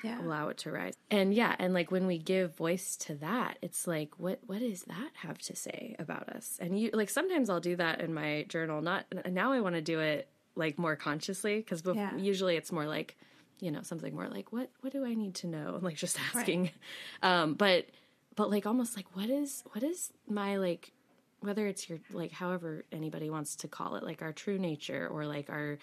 Yeah. allow it to rise. And yeah and like when we give voice to that it's like what what does that have to say about us? And you like sometimes i'll do that in my journal not now i want to do it like more consciously because Yeah. usually it's more like you know something more like what what do i need to know? Like just asking. Um but but like almost like what is what is my like whether it's your like however anybody wants to call it like our true nature or like our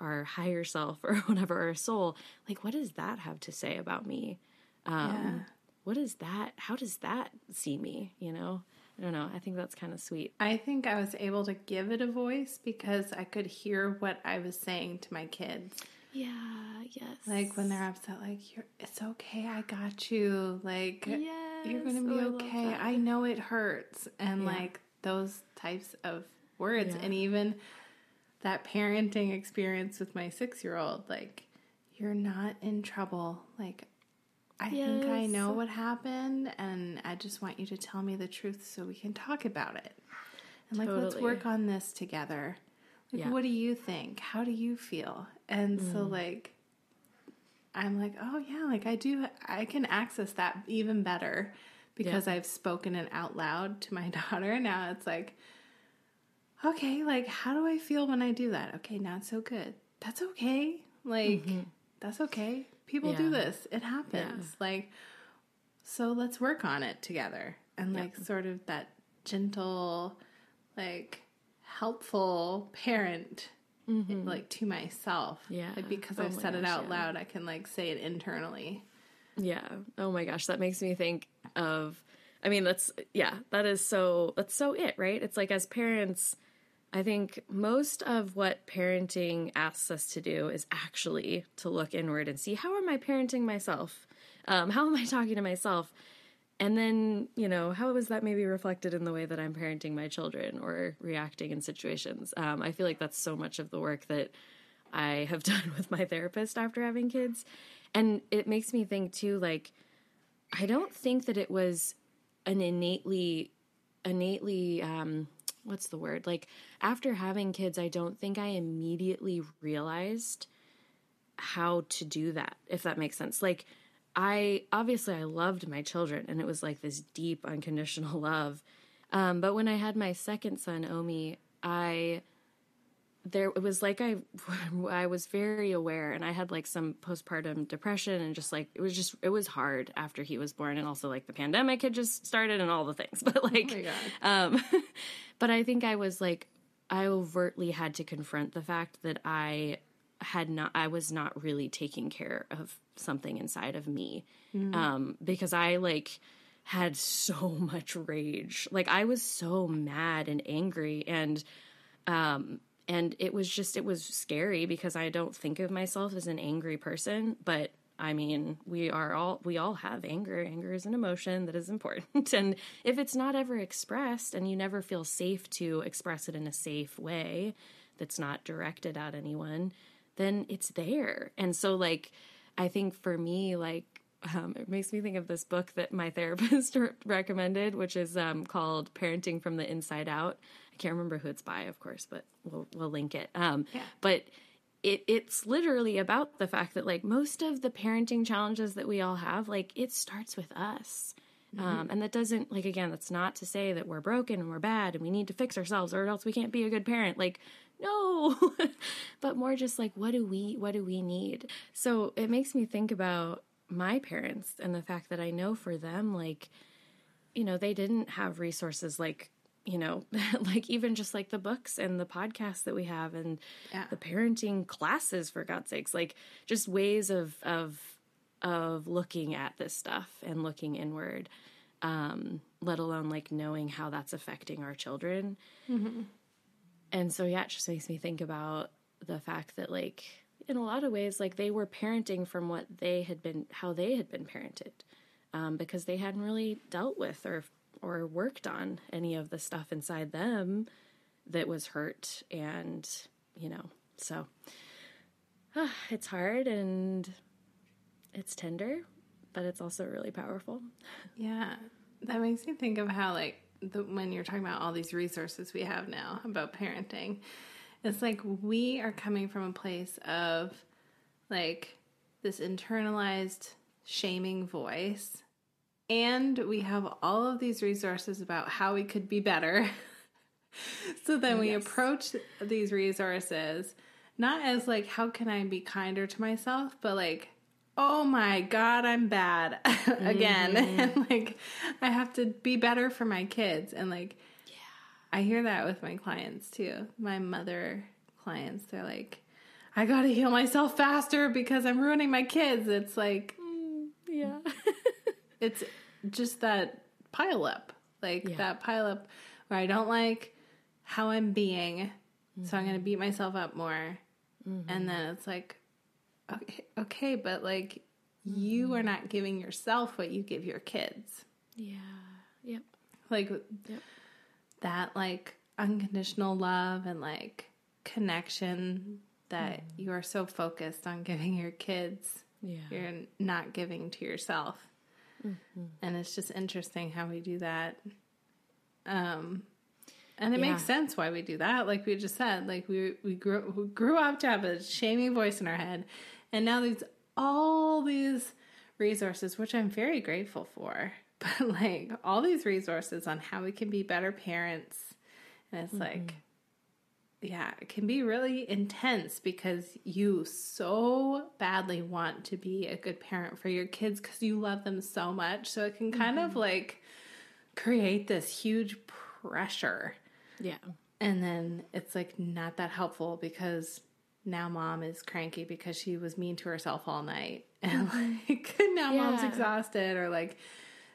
our higher self or whatever our soul like what does that have to say about me um what is that how does that see me you know i don't know i think that's kind of sweet I think I was able to give it a voice because I could hear what I was saying to my kids. yeah yes Like when they're upset, like you're, it's okay, I got you. Like yes you're gonna be Oh, okay. that. I know it hurts, and Yeah. like those types of words, Yeah. and even that parenting experience with my six year old. Like, you're not in trouble. Like, I think I know what happened, and I just want you to tell me the truth so we can talk about it. And like, let's work on this together. Like, Yeah. what do you think? How do you feel? And so, Mm. like, I'm like, oh yeah, like I do, I can access that even better because I've spoken it out loud to my daughter. Now it's like, okay, like, how do I feel when I do that? Okay, not so good. That's okay. Like, that's okay. People do Mm-hmm. This, it happens. Like, so let's work on it together. And like, sort of that gentle, like, helpful parent. Like to myself, Mm-hmm. Yeah. Like because Oh I've said it out yeah. loud, I can like say it internally. Yeah. Oh my gosh, that makes me think of I mean, that's yeah, that is so that's so it, right? It's like as parents, I think most of what parenting asks us to do is actually to look inward and see how am I parenting myself? Um, how am I talking to myself? And then, you know, how is that maybe reflected in the way that I'm parenting my children or reacting in situations? Um, I feel like that's so much of the work that I have done with my therapist after having kids. And it makes me think too, like, I don't think that it was an innately, innately, um, what's the word? Like, after having kids, I don't think I immediately realized how to do that, if that makes sense. Like, I obviously I loved my children, and it was like this deep, unconditional love. Um, but when I had my second son, Omi, I there it was like I I was very aware, and I had like some postpartum depression, and just like it was just it was hard after he was born, and also like the pandemic had just started, and all the things. But like, Oh um, but I think I was like, I overtly had to confront the fact that I had not, I was not really taking care of something inside of me. Um, because I like had so much rage. Like I was so mad and angry and, um, and it was just, it was scary because I don't think of myself as an angry person, but I mean, we are all we all have anger. Anger is an emotion that is important. And if it's not ever expressed and you never feel safe to express it in a safe way that's not directed at anyone, then it's there. And so like I think for me like um, it makes me think of this book that my therapist recommended, which is um, called Parenting from the Inside Out. I can't remember who it's by, of course, but we'll we'll link it. Um, Yeah. But it it's literally about the fact that like most of the parenting challenges that we all have, like it starts with us. Um, and that doesn't like again, that's not to say that we're broken and we're bad and we need to fix ourselves or else we can't be a good parent. Like no, but more just like what do we what do we need? So it makes me think about my parents and the fact that I know for them like you know they didn't have resources like you know like even just like the books and the podcasts that we have and Yeah. the parenting classes for god's sakes like just ways of of of looking at this stuff and looking inward um let alone like knowing how that's affecting our children and so yeah it just makes me think about the fact that like in a lot of ways like they were parenting from what they had been how they had been parented um, because they hadn't really dealt with or or worked on any of the stuff inside them that was hurt and you know so ah, it's hard and it's tender but it's also really powerful. Yeah, that makes me think of how like the, when you're talking about all these resources we have now about parenting, it's like we are coming from a place of like this internalized shaming voice, and we have all of these resources about how we could be better. so then we Yes. approach these resources not as like how can I be kinder to myself, but like oh my god, I'm bad again. and mm-hmm. like I have to be better for my kids and like yeah. I hear that with my clients too. My mother clients, they're like I got to heal myself faster because I'm ruining my kids. It's like mm, yeah it's just that pile up like Yeah. that pile up where i don't like how i'm being so i'm mm-hmm. going to beat myself up more mm-hmm. and then it's like okay, okay but like you mm-hmm. are not giving yourself what you give your kids yeah yep like that like unconditional love and like connection that mm. you are so focused on giving your kids, yeah. you're not giving to yourself. Mm-hmm. And it's just interesting how we do that. Um, and it yeah. makes sense why we do that. Like we just said, like we we grew we grew up to have a shaming voice in our head, and now there's all these resources, which I'm very grateful for. But like all these resources on how we can be better parents, and it's mm-hmm. like, yeah, it can be really intense because you so badly want to be a good parent for your kids because you love them so much. So it can kind mm-hmm. of like create this huge pressure. Yeah. And then it's like not that helpful because now mom is cranky because she was mean to herself all night. And mm-hmm. like now yeah. mom's exhausted or like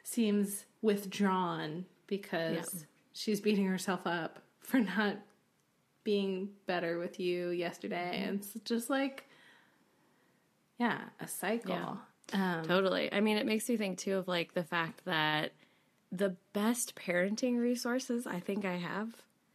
seems withdrawn because yeah. she's beating herself up for not being better with you yesterday. Mm-hmm. It's just like, yeah, a cycle. Yeah. Um, totally. I mean, it makes me think too of like the fact that the best parenting resources I think I have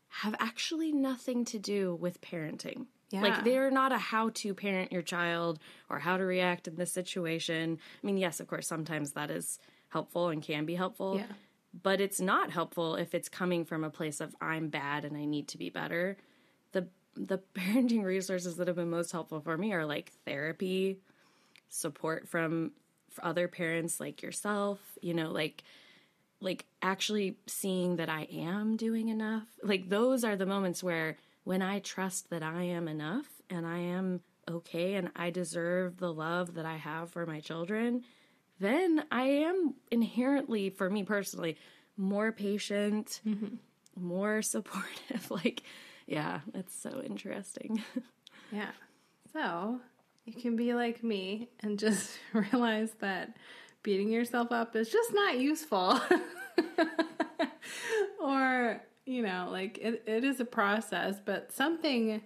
have actually nothing to do with parenting. Yeah. Like they're not a how to parent your child or how to react in this situation. I mean, yes, of course, sometimes that is helpful and can be helpful. Yeah. But it's not helpful if it's coming from a place of I'm bad and I need to be better. The parenting resources that have been most helpful for me are like therapy, support from other parents like yourself, you know, like like actually seeing that I am doing enough. Like those are the moments where when I trust that I am enough and I am okay and I deserve the love that I have for my children, then I am inherently, for me personally, more patient, mm-hmm. more supportive. like, yeah, it's so interesting. yeah. So you can be like me and just realize that beating yourself up is just not useful. or you know, like it, it is a process, but something,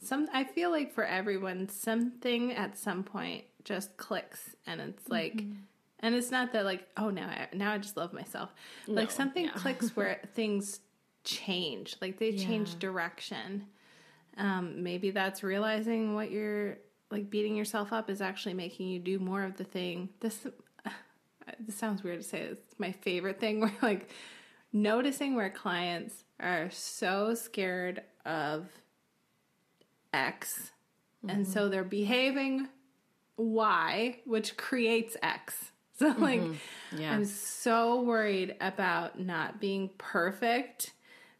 some, I feel like for everyone, something at some point just clicks and it's like, mm-hmm. and it's not that like, oh, now I, now I just love myself. No, like something yeah. clicks where things change, like they yeah. change direction. Um, maybe that's realizing what you're like beating yourself up is actually making you do more of the thing. This, this sounds weird to say. It's my favorite thing where like noticing where clients are so scared of X, mm-hmm. and so they're behaving Y, which creates X. So, like, mm-hmm. yeah. I'm so worried about not being perfect.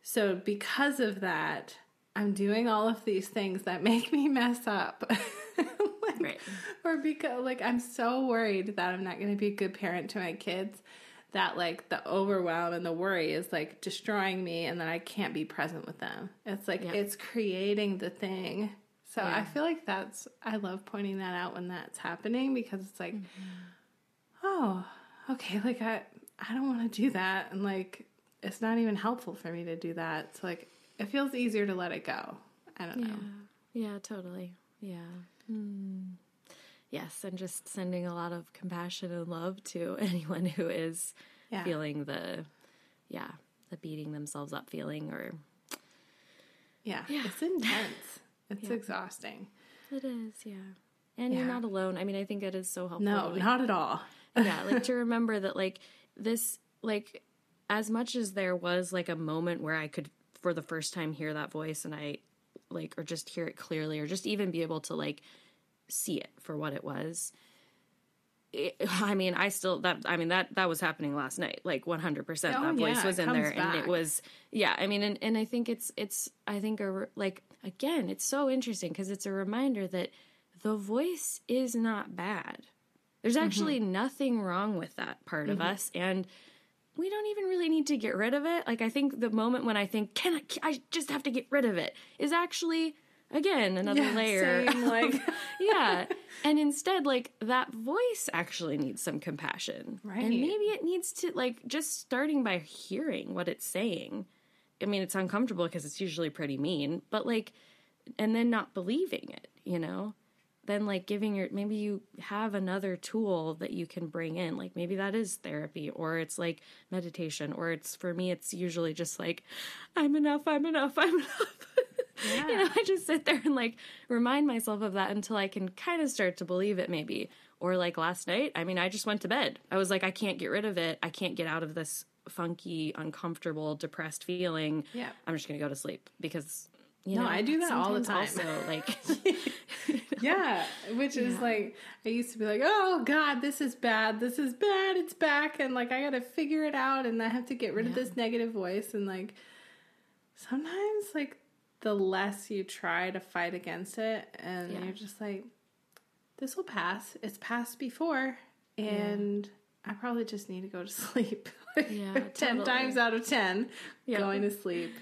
So, because of that, I'm doing all of these things that make me mess up. like, right. Or because, like, I'm so worried that I'm not going to be a good parent to my kids that like the overwhelm and the worry is like destroying me and then I can't be present with them. It's like it's creating the thing. So yeah. I feel like that's I love pointing that out when that's happening because it's like mm-hmm. oh, okay, like I I don't want to do that and like it's not even helpful for me to do that. So like it feels easier to let it go. I don't yeah. know. Yeah, totally. Yeah. Mm. Yes, and just sending a lot of compassion and love to anyone who is yeah. feeling the, yeah, the beating themselves up feeling or. Yeah, yeah. it's intense. It's exhausting. It is, yeah. And you're not alone. I mean, I think it is so helpful. No, like, not at all. yeah, like to remember that, like, this, like, as much as there was like a moment where I could, for the first time, hear that voice and I, like, or just hear it clearly, or just even be able to, like, see it for what it was. It, I mean, I still that I mean that that was happening last night. Like 100% that oh, voice yeah, was in there back. and it was yeah, I mean and and I think it's it's I think a like again, it's so interesting because it's a reminder that the voice is not bad. There's mm-hmm. actually mm-hmm. nothing wrong with that part mm-hmm. of us and we don't even really need to get rid of it. Like I think the moment when I think, can I, I just have to get rid of it, is actually again another yeah, layer same, like yeah. And instead like that voice actually needs some compassion. Right. and maybe it needs to like just starting by hearing what it's saying. I mean it's uncomfortable because it's usually pretty mean but like and then not believing it you know then like giving your maybe you have another tool that you can bring in like maybe that is therapy or it's like meditation or it's for me it's usually just like i'm enough i'm enough i'm enough yeah you know, I just sit there and like remind myself of that until I can kind of start to believe it, maybe. Or like last night, I mean, I just went to bed. I was like, I can't get rid of it. I can't get out of this funky, uncomfortable, depressed feeling. Yeah. I'm just going to go to sleep because, you No, know, I do that all the time. Also, like, Yeah, which is Yeah. like I used to be like, "Oh god, this is bad. This is bad. It's back." And like I got to figure it out and I have to get rid of this negative voice and like sometimes like the less you try to fight against it and Yeah. you're just like this will pass. It's passed before and I probably just need to go to sleep. Yeah, 10 totally. times out of 10 Yeah. going to sleep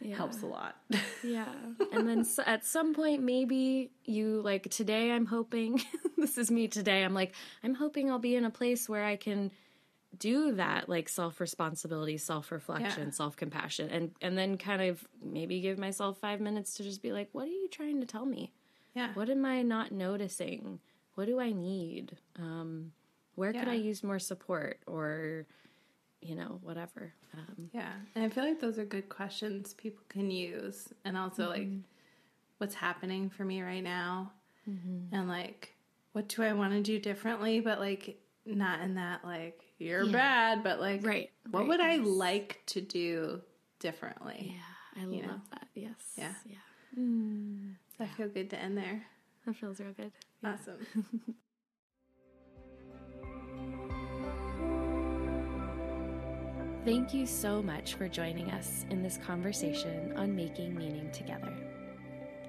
yeah. helps a lot. Yeah. And then s at some point, maybe you like today, I'm hoping this is me today. I'm like, I'm hoping I'll be in a place where I can do that like self responsibility, self reflection, Yeah. self compassion, and, and then kind of maybe give myself five minutes to just be like, what are you trying to tell me? yeah. What am I not noticing? What do I need? Um, where could I use more support or, you know, whatever. Um, Yeah. And I feel like those are good questions people can use. And also, like, mm-hmm. what's happening for me right now? Mm-hmm. And, like, what do I want to do differently? But, like, not in that, like, you're Yeah. bad, but, like, Right, what right, would I like to do differently? yeah, I You love know? that. Yes. Yeah. Yeah. Mm. I feel good to end there. That feels real good. Awesome. Thank you so much for joining us in this conversation on making meaning together.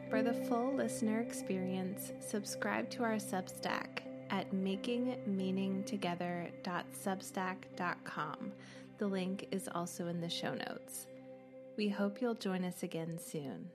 For the full listener experience, subscribe to our Substack at makingmeaningtogether.substack.com. The link is also in the show notes. We hope you'll join us again soon.